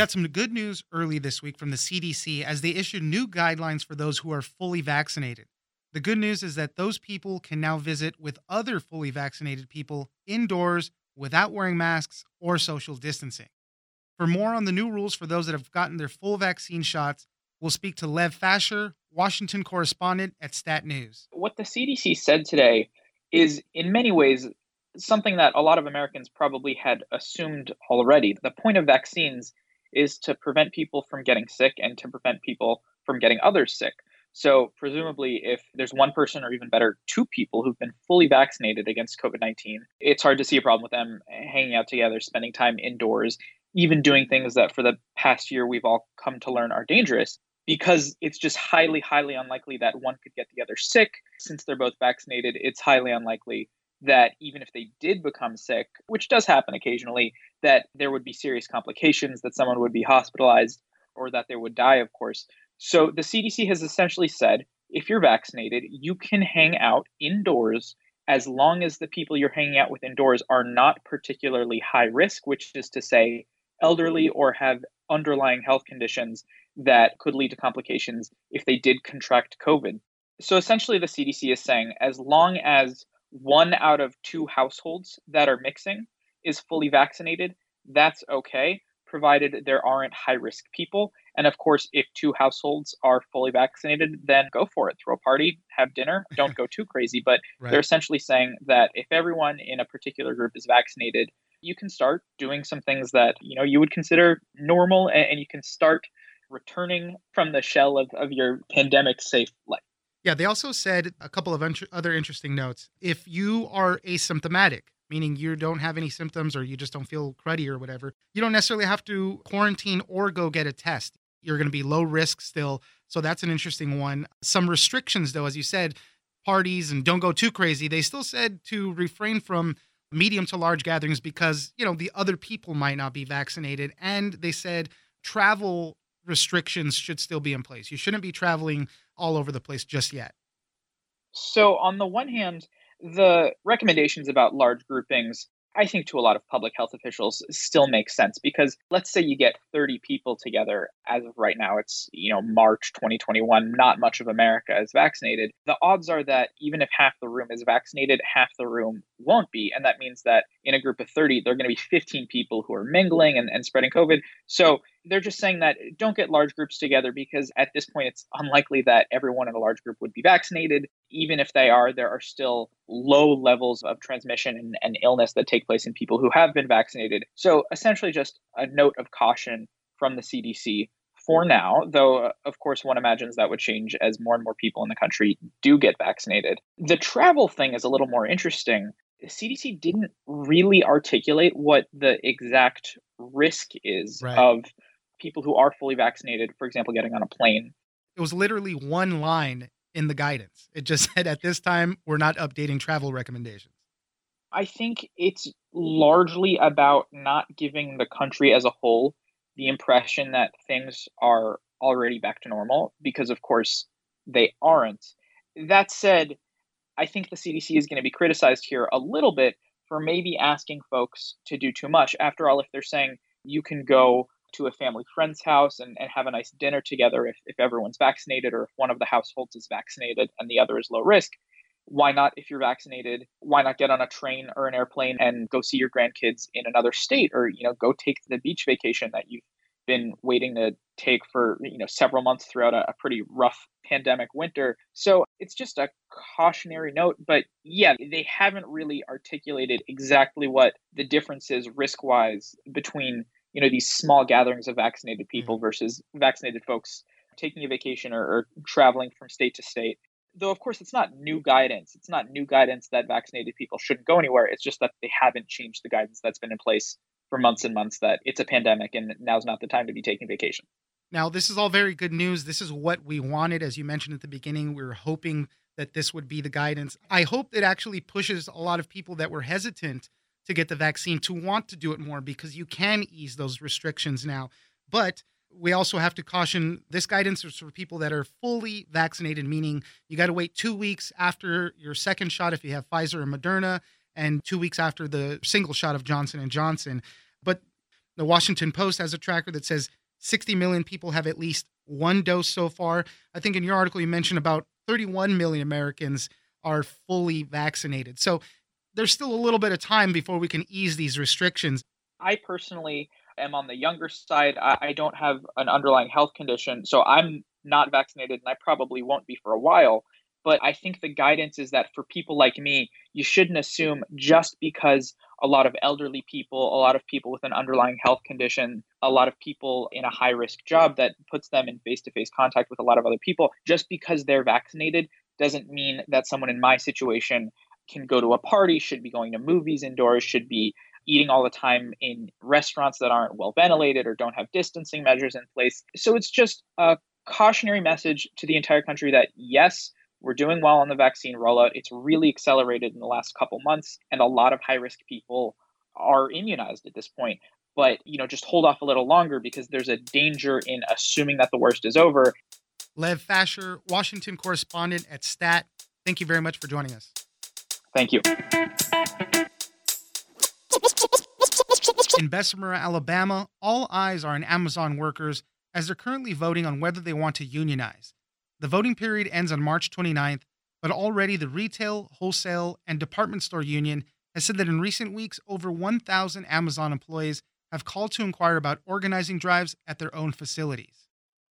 Got some good news early this week from the CDC as they issued new guidelines for those who are fully vaccinated. The good news is that those people can now visit with other fully vaccinated people indoors without wearing masks or social distancing. For more on the new rules for those that have gotten their full vaccine shots, We'll speak to Lev Facher, Washington correspondent at Stat News. What the CDC said today is, in many ways, something that a lot of Americans probably had assumed already. The point of vaccines is to prevent people from getting sick and to prevent people from getting others sick. So, presumably, if there's one person or even better, two people who've been fully vaccinated against COVID 19, it's hard to see a problem with them hanging out together, spending time indoors, even doing things that for the past year we've all come to learn are dangerous because it's just highly, highly unlikely that one could get the other sick. Since they're both vaccinated, it's highly unlikely that even if they did become sick, which does happen occasionally, that there would be serious complications, that someone would be hospitalized, or that they would die, of course. So the CDC has essentially said if you're vaccinated, you can hang out indoors as long as the people you're hanging out with indoors are not particularly high risk, which is to say, elderly or have underlying health conditions that could lead to complications if they did contract COVID. So essentially, the CDC is saying as long as one out of two households that are mixing is fully vaccinated, that's okay, provided there aren't high risk people. And of course, if two households are fully vaccinated, then go for it. Throw a party, have dinner, don't go too crazy. But right. they're essentially saying that if everyone in a particular group is vaccinated, you can start doing some things that you know you would consider normal and, you can start returning from the shell of, of your pandemic safe life. Yeah, they also said a couple of other interesting notes. If you are asymptomatic, meaning you don't have any symptoms or you just don't feel cruddy or whatever, you don't necessarily have to quarantine or go get a test. You're going to be low risk still. So that's an interesting one. Some restrictions, though, as you said, parties and don't go too crazy. They still said to refrain from medium to large gatherings because, you know, the other people might not be vaccinated. And they said travel restrictions should still be in place. You shouldn't be traveling all over the place just yet. So, on the one hand, the recommendations about large groupings I think to a lot of public health officials still makes sense because let's say you get 30 people together as of right now it's you know March 2021 not much of America is vaccinated the odds are that even if half the room is vaccinated half the room won't be and that means that in a group of 30 there're going to be 15 people who are mingling and, and spreading covid so they're just saying that don't get large groups together because at this point it's unlikely that everyone in a large group would be vaccinated. Even if they are, there are still low levels of transmission and, and illness that take place in people who have been vaccinated. So essentially, just a note of caution from the CDC for now, though, uh, of course, one imagines that would change as more and more people in the country do get vaccinated. The travel thing is a little more interesting. The CDC didn't really articulate what the exact risk is right. of people who are fully vaccinated, for example, getting on a plane. It was literally one line in the guidance. It just said, at this time, we're not updating travel recommendations. I think it's largely about not giving the country as a whole the impression that things are already back to normal, because of course they aren't. That said, I think the CDC is going to be criticized here a little bit for maybe asking folks to do too much. After all, if they're saying you can go to a family friend's house and, and have a nice dinner together if, if everyone's vaccinated or if one of the households is vaccinated and the other is low risk why not if you're vaccinated why not get on a train or an airplane and go see your grandkids in another state or you know go take the beach vacation that you've been waiting to take for you know several months throughout a, a pretty rough pandemic winter so it's just a cautionary note but yeah they haven't really articulated exactly what the difference is risk wise between you know these small gatherings of vaccinated people mm-hmm. versus vaccinated folks taking a vacation or, or, traveling from state to state though of course it's not new guidance it's not new guidance that vaccinated people shouldn't go anywhere it's just that they haven't changed the guidance that's been in place for months and months that it's a pandemic and now's not the time to be taking vacation Now, this is all very good news. This is what we wanted. As you mentioned at the beginning, we were hoping that this would be the guidance. I hope it actually pushes a lot of people that were hesitant to get the vaccine to want to do it more because you can ease those restrictions now. But we also have to caution this guidance is for people that are fully vaccinated, meaning you got to wait two weeks after your second shot if you have Pfizer or Moderna, and two weeks after the single shot of Johnson and Johnson. But the Washington Post has a tracker that says 60 million people have at least one dose so far. I think in your article you mentioned about 31 million Americans are fully vaccinated. So there's still a little bit of time before we can ease these restrictions. I personally am on the younger side. I, I don't have an underlying health condition, so I'm not vaccinated and I probably won't be for a while. But I think the guidance is that for people like me, you shouldn't assume just because a lot of elderly people, a lot of people with an underlying health condition, a lot of people in a high risk job that puts them in face to face contact with a lot of other people, just because they're vaccinated doesn't mean that someone in my situation can go to a party, should be going to movies indoors, should be eating all the time in restaurants that aren't well ventilated or don't have distancing measures in place. So it's just a cautionary message to the entire country that yes, we're doing well on the vaccine rollout. It's really accelerated in the last couple months, and a lot of high risk people are immunized at this point. But you know, just hold off a little longer because there's a danger in assuming that the worst is over. Lev Facher, Washington correspondent at STAT. Thank you very much for joining us. Thank you. In Bessemer, Alabama, all eyes are on Amazon workers as they're currently voting on whether they want to unionize. The voting period ends on March 29th, but already the retail, wholesale, and department store union has said that in recent weeks, over 1,000 Amazon employees have called to inquire about organizing drives at their own facilities.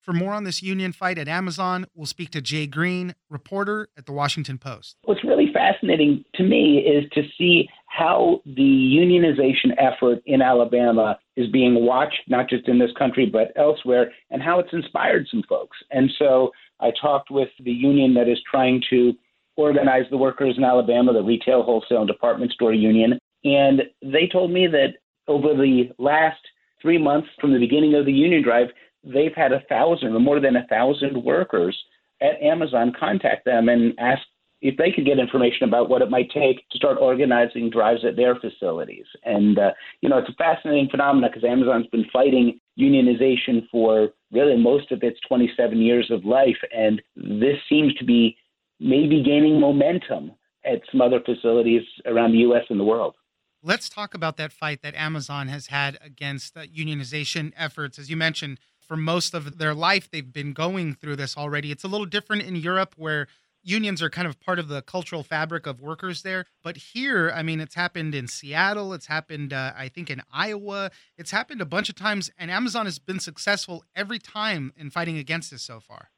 For more on this union fight at Amazon, we'll speak to Jay Greene, reporter at the Washington Post. What's really fascinating to me is to see how the unionization effort in Alabama is being watched, not just in this country, but elsewhere, and how it's inspired some folks. And so I talked with the union that is trying to organize the workers in Alabama, the retail, wholesale, and department store union. And they told me that over the last three months from the beginning of the union drive, they've had a thousand or more than a thousand workers at Amazon contact them and ask if they could get information about what it might take to start organizing drives at their facilities. And, uh, you know, it's a fascinating phenomenon because Amazon's been fighting unionization for really most of its 27 years of life. And this seems to be maybe gaining momentum at some other facilities around the U.S. and the world. Let's talk about that fight that Amazon has had against unionization efforts. As you mentioned, for most of their life, they've been going through this already. It's a little different in Europe where unions are kind of part of the cultural fabric of workers there. But here, I mean, it's happened in Seattle, it's happened, uh, I think, in Iowa, it's happened a bunch of times, and Amazon has been successful every time in fighting against this so far.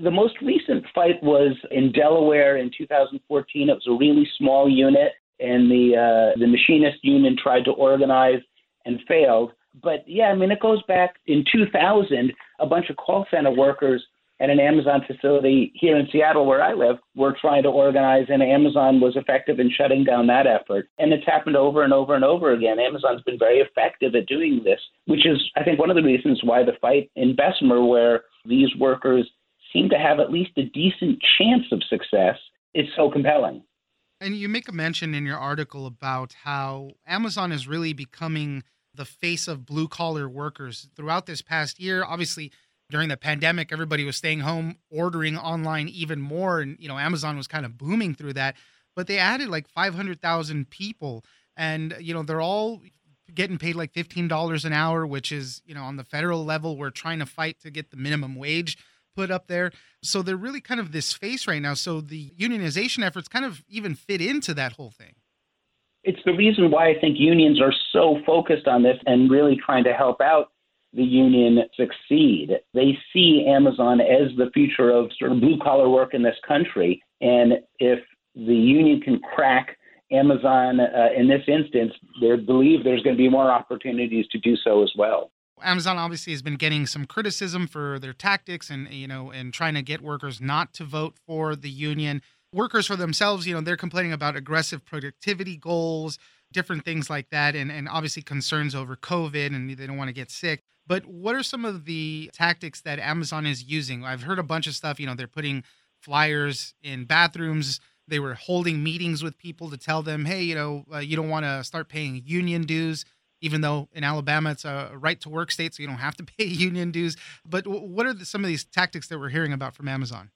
The most recent fight was in Delaware in 2014. It was a really small unit, and the uh, the machinist union tried to organize and failed. But yeah, I mean, it goes back in 2000. A bunch of call center workers at an Amazon facility here in Seattle, where I live, were trying to organize, and Amazon was effective in shutting down that effort. And it's happened over and over and over again. Amazon's been very effective at doing this, which is, I think, one of the reasons why the fight in Bessemer, where these workers seem to have at least a decent chance of success, is so compelling. And you make a mention in your article about how Amazon is really becoming the face of blue collar workers throughout this past year. Obviously, during the pandemic, everybody was staying home, ordering online even more. And, you know, Amazon was kind of booming through that. But they added like 500,000 people. And, you know, they're all getting paid like $15 an hour, which is, you know, on the federal level, we're trying to fight to get the minimum wage put up there. So they're really kind of this face right now. So the unionization efforts kind of even fit into that whole thing. It's the reason why I think unions are so focused on this and really trying to help out the union succeed. They see Amazon as the future of sort of blue collar work in this country. And if the union can crack Amazon uh, in this instance, they believe there's going to be more opportunities to do so as well. Amazon obviously has been getting some criticism for their tactics and you know and trying to get workers not to vote for the union. Workers for themselves, you know, they're complaining about aggressive productivity goals, different things like that, and, and obviously concerns over COVID and they don't want to get sick. But what are some of the tactics that Amazon is using? I've heard a bunch of stuff. You know, they're putting flyers in bathrooms. They were holding meetings with people to tell them, hey, you know, uh, you don't want to start paying union dues, even though in Alabama it's a right to work state, so you don't have to pay union dues. But what are the, some of these tactics that we're hearing about from Amazon?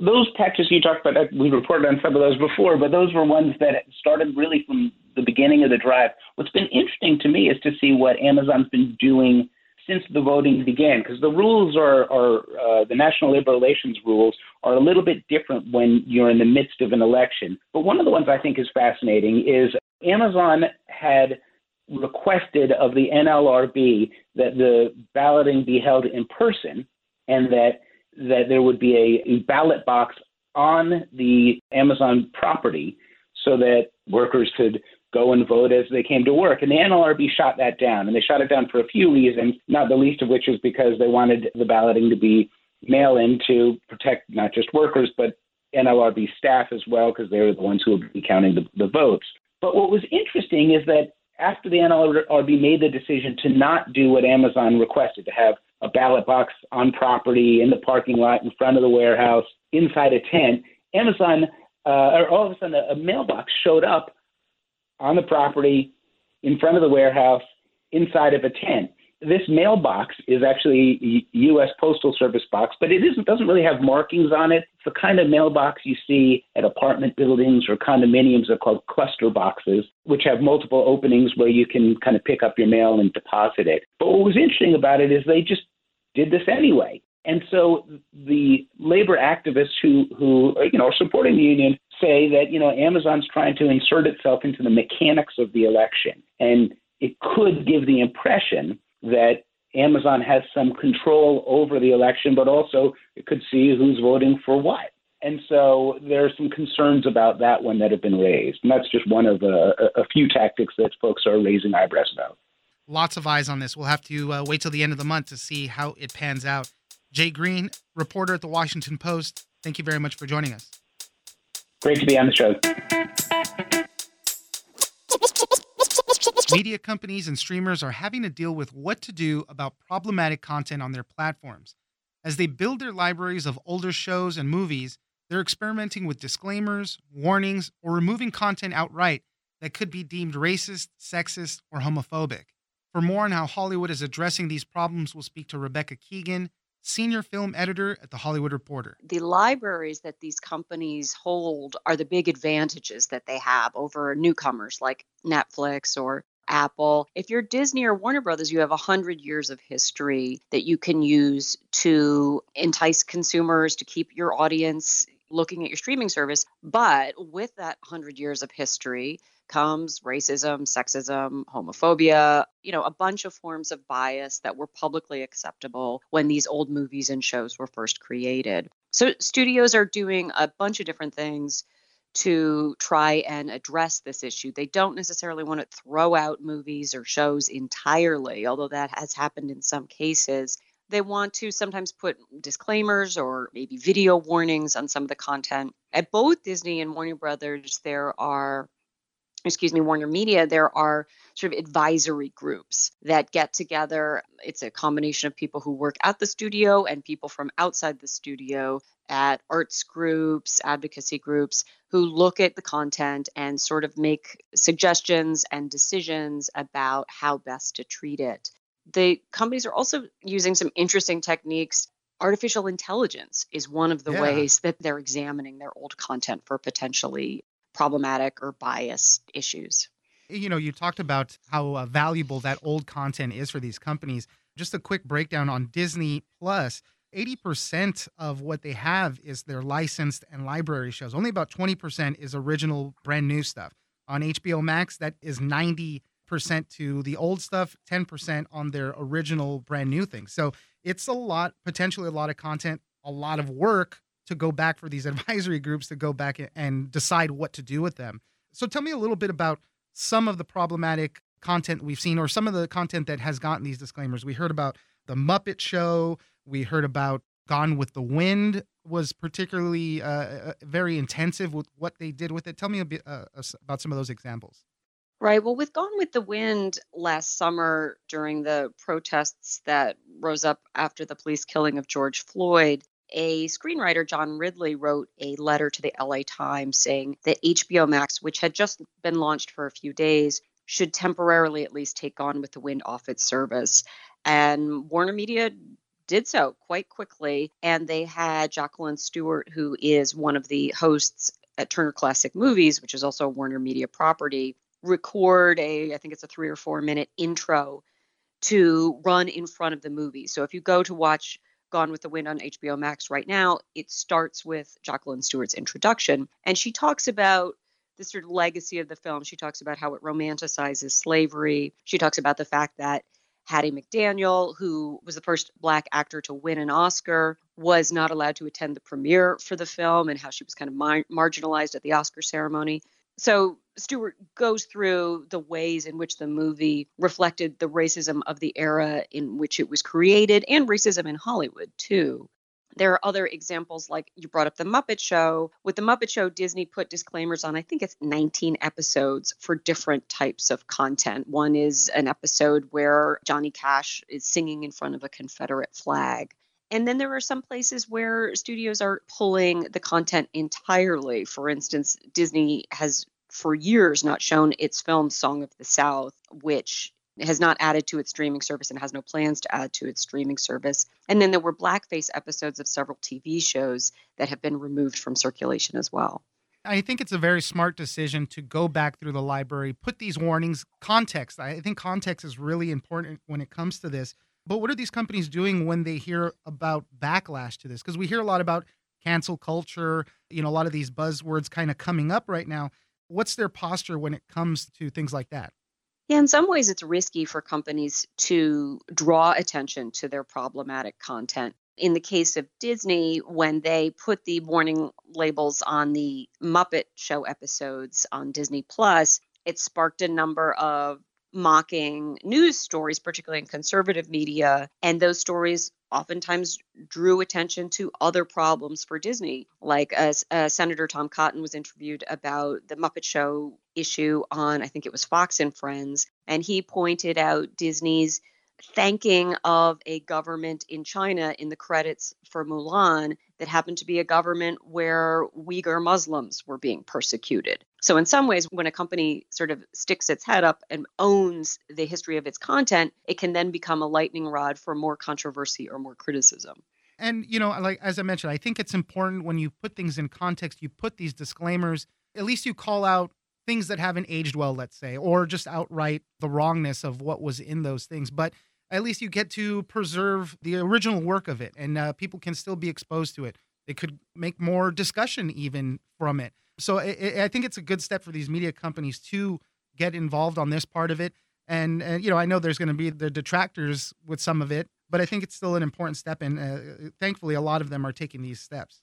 Those tactics you talked about, we reported on some of those before, but those were ones that started really from the beginning of the drive. What's been interesting to me is to see what Amazon's been doing since the voting began, because the rules are, are uh, the national labor relations rules are a little bit different when you're in the midst of an election. But one of the ones I think is fascinating is Amazon had requested of the NLRB that the balloting be held in person and that that there would be a, a ballot box on the Amazon property so that workers could go and vote as they came to work. And the NLRB shot that down. And they shot it down for a few reasons, not the least of which was because they wanted the balloting to be mail in to protect not just workers, but NLRB staff as well, because they were the ones who would be counting the, the votes. But what was interesting is that after the NLRB made the decision to not do what Amazon requested, to have a ballot box on property in the parking lot in front of the warehouse inside a tent, Amazon, uh, or all of a sudden, a, a mailbox showed up on the property in front of the warehouse inside of a tent. This mailbox is actually a U.S. Postal Service box, but it isn't doesn't really have markings on it. It's the kind of mailbox you see at apartment buildings or condominiums. They're called cluster boxes, which have multiple openings where you can kind of pick up your mail and deposit it. But what was interesting about it is they just did this anyway. And so the labor activists who who you know are supporting the union say that you know Amazon's trying to insert itself into the mechanics of the election, and it could give the impression that Amazon has some control over the election, but also it could see who's voting for what. And so there are some concerns about that one that have been raised, and that's just one of a, a few tactics that folks are raising eyebrows about. Lots of eyes on this. We'll have to uh, wait till the end of the month to see how it pans out. Jay Greene, reporter at the Washington Post, thank you very much for joining us. Great to be on the show. Media companies and streamers are having to deal with what to do about problematic content on their platforms. As they build their libraries of older shows and movies, they're experimenting with disclaimers, warnings, or removing content outright that could be deemed racist, sexist, or homophobic. For more on how Hollywood is addressing these problems, we'll speak to Rebecca Keegan, senior film editor at The Hollywood Reporter. The libraries that these companies hold are the big advantages that they have over newcomers like Netflix or Apple. If you're Disney or Warner Brothers, you have 100 years of history that you can use to entice consumers to keep your audience looking at your streaming service. But with that 100 years of history, comes racism, sexism, homophobia, you know, a bunch of forms of bias that were publicly acceptable when these old movies and shows were first created. So studios are doing a bunch of different things to try and address this issue. They don't necessarily want to throw out movies or shows entirely, although that has happened in some cases. They want to sometimes put disclaimers or maybe video warnings on some of the content. At both Disney and Warner Brothers, there are excuse me, Warner Media, there are sort of advisory groups that get together. It's a combination of people who work at the studio and people from outside the studio at arts groups, advocacy groups who look at the content and sort of make suggestions and decisions about how best to treat it. The companies are also using some interesting techniques artificial intelligence is one of the yeah. ways that they're examining their old content for potentially problematic or biased issues. You know, you talked about how uh, valuable that old content is for these companies. Just a quick breakdown on Disney Plus. 80% of what they have is their licensed and library shows. Only about 20% is original, brand new stuff. On HBO Max, that is 90% to the old stuff, 10% on their original, brand new things. So it's a lot, potentially a lot of content, a lot of work to go back for these advisory groups to go back and decide what to do with them. So tell me a little bit about some of the problematic content we've seen or some of the content that has gotten these disclaimers. We heard about the Muppet Show. We heard about Gone with the Wind was particularly uh, uh very intensive with what they did with it. Tell me a bit uh, about some of those examples. Right. Well, with Gone with the Wind last summer during the protests that rose up after the police killing of George Floyd, a screenwriter, John Ridley, wrote a letter to the LA Times saying that HBO Max, which had just been launched for a few days, should temporarily at least take Gone with the Wind off its service. And Warner Media did so quite quickly. And they had Jacqueline Stewart, who is one of the hosts at Turner Classic Movies, which is also a Warner Media property, record a, I think it's a three or four minute intro to run in front of the movie. So if you go to watch Gone with the Wind on HBO Max right now, it starts with Jacqueline Stewart's introduction. And she talks about the sort of legacy of the film. She talks about how it romanticizes slavery. She talks about the fact that Hattie McDaniel, who was the first Black actor to win an Oscar, was not allowed to attend the premiere for the film and how she was kind of mar- marginalized at the Oscar ceremony. So Stewart goes through the ways in which the movie reflected the racism of the era in which it was created and racism in Hollywood, too. There are other examples, like you brought up The Muppet Show. With The Muppet Show, Disney put disclaimers on, I think it's 19 episodes for different types of content. One is an episode where Johnny Cash is singing in front of a Confederate flag. And then there are some places where studios are pulling the content entirely. For instance, Disney has for years not shown its film Song of the South, which has not added to its streaming service and has no plans to add to its streaming service. And then there were blackface episodes of several TV shows that have been removed from circulation as well. I think it's a very smart decision to go back through the library, put these warnings, context. I think context is really important when it comes to this. But what are these companies doing when they hear about backlash to this? Because we hear a lot about cancel culture, you know, a lot of these buzzwords kind of coming up right now. What's their posture when it comes to things like that? Yeah, in some ways, it's risky for companies to draw attention to their problematic content. In the case of Disney, when they put the warning labels on the Muppet Show episodes on Disney Plus, it sparked a number of mocking news stories, particularly in conservative media. And those stories oftentimes drew attention to other problems for Disney. Like uh, uh, Senator Tom Cotton was interviewed about the Muppet Show issue on, I think it was Fox and Friends. And he pointed out Disney's thanking of a government in China in the credits for Mulan that happened to be a government where Uyghur Muslims were being persecuted. So, in some ways, when a company sort of sticks its head up and owns the history of its content, it can then become a lightning rod for more controversy or more criticism. And, you know, like as I mentioned, I think it's important when you put things in context, you put these disclaimers, at least you call out things that haven't aged well, let's say, or just outright the wrongness of what was in those things. But at least you get to preserve the original work of it and uh, people can still be exposed to it. It could make more discussion even from it. So it, I think it's a good step for these media companies to get involved on this part of it. And, and you know, I know there's going to be the detractors with some of it, but I think it's still an important step. And uh, thankfully, a lot of them are taking these steps.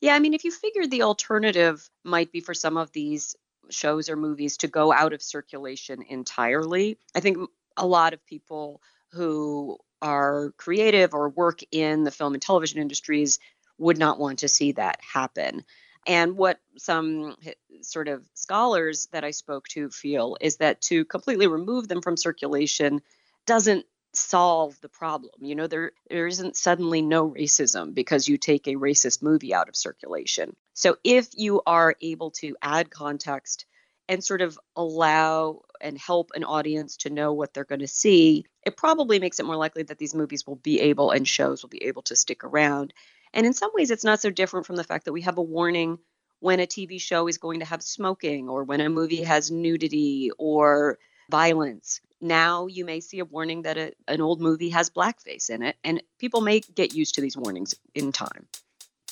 Yeah, I mean, if you figure the alternative might be for some of these shows or movies to go out of circulation entirely, I think a lot of people who are creative or work in the film and television industries would not want to see that happen. And what some sort of scholars that I spoke to feel is that to completely remove them from circulation doesn't solve the problem. You know, there there isn't suddenly no racism because you take a racist movie out of circulation. So if you are able to add context and sort of allow and help an audience to know what they're going to see, it probably makes it more likely that these movies will be able and shows will be able to stick around. And in some ways, it's not so different from the fact that we have a warning when a TV show is going to have smoking or when a movie has nudity or violence. Now you may see a warning that a, an old movie has blackface in it, and people may get used to these warnings in time.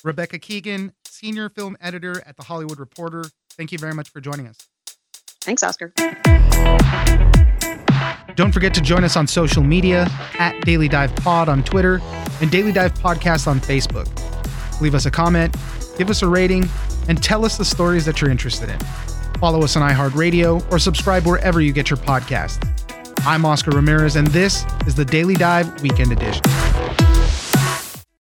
Rebecca Keegan, senior film editor at The Hollywood Reporter, thank you very much for joining us. Thanks, Oscar. Don't forget to join us on social media at Daily Dive Pod on Twitter and Daily Dive Podcast on Facebook. Leave us a comment, give us a rating, and tell us the stories that you're interested in. Follow us on iHeartRadio or subscribe wherever you get your podcast. I'm Oscar Ramirez, and this is the Daily Dive Weekend Edition.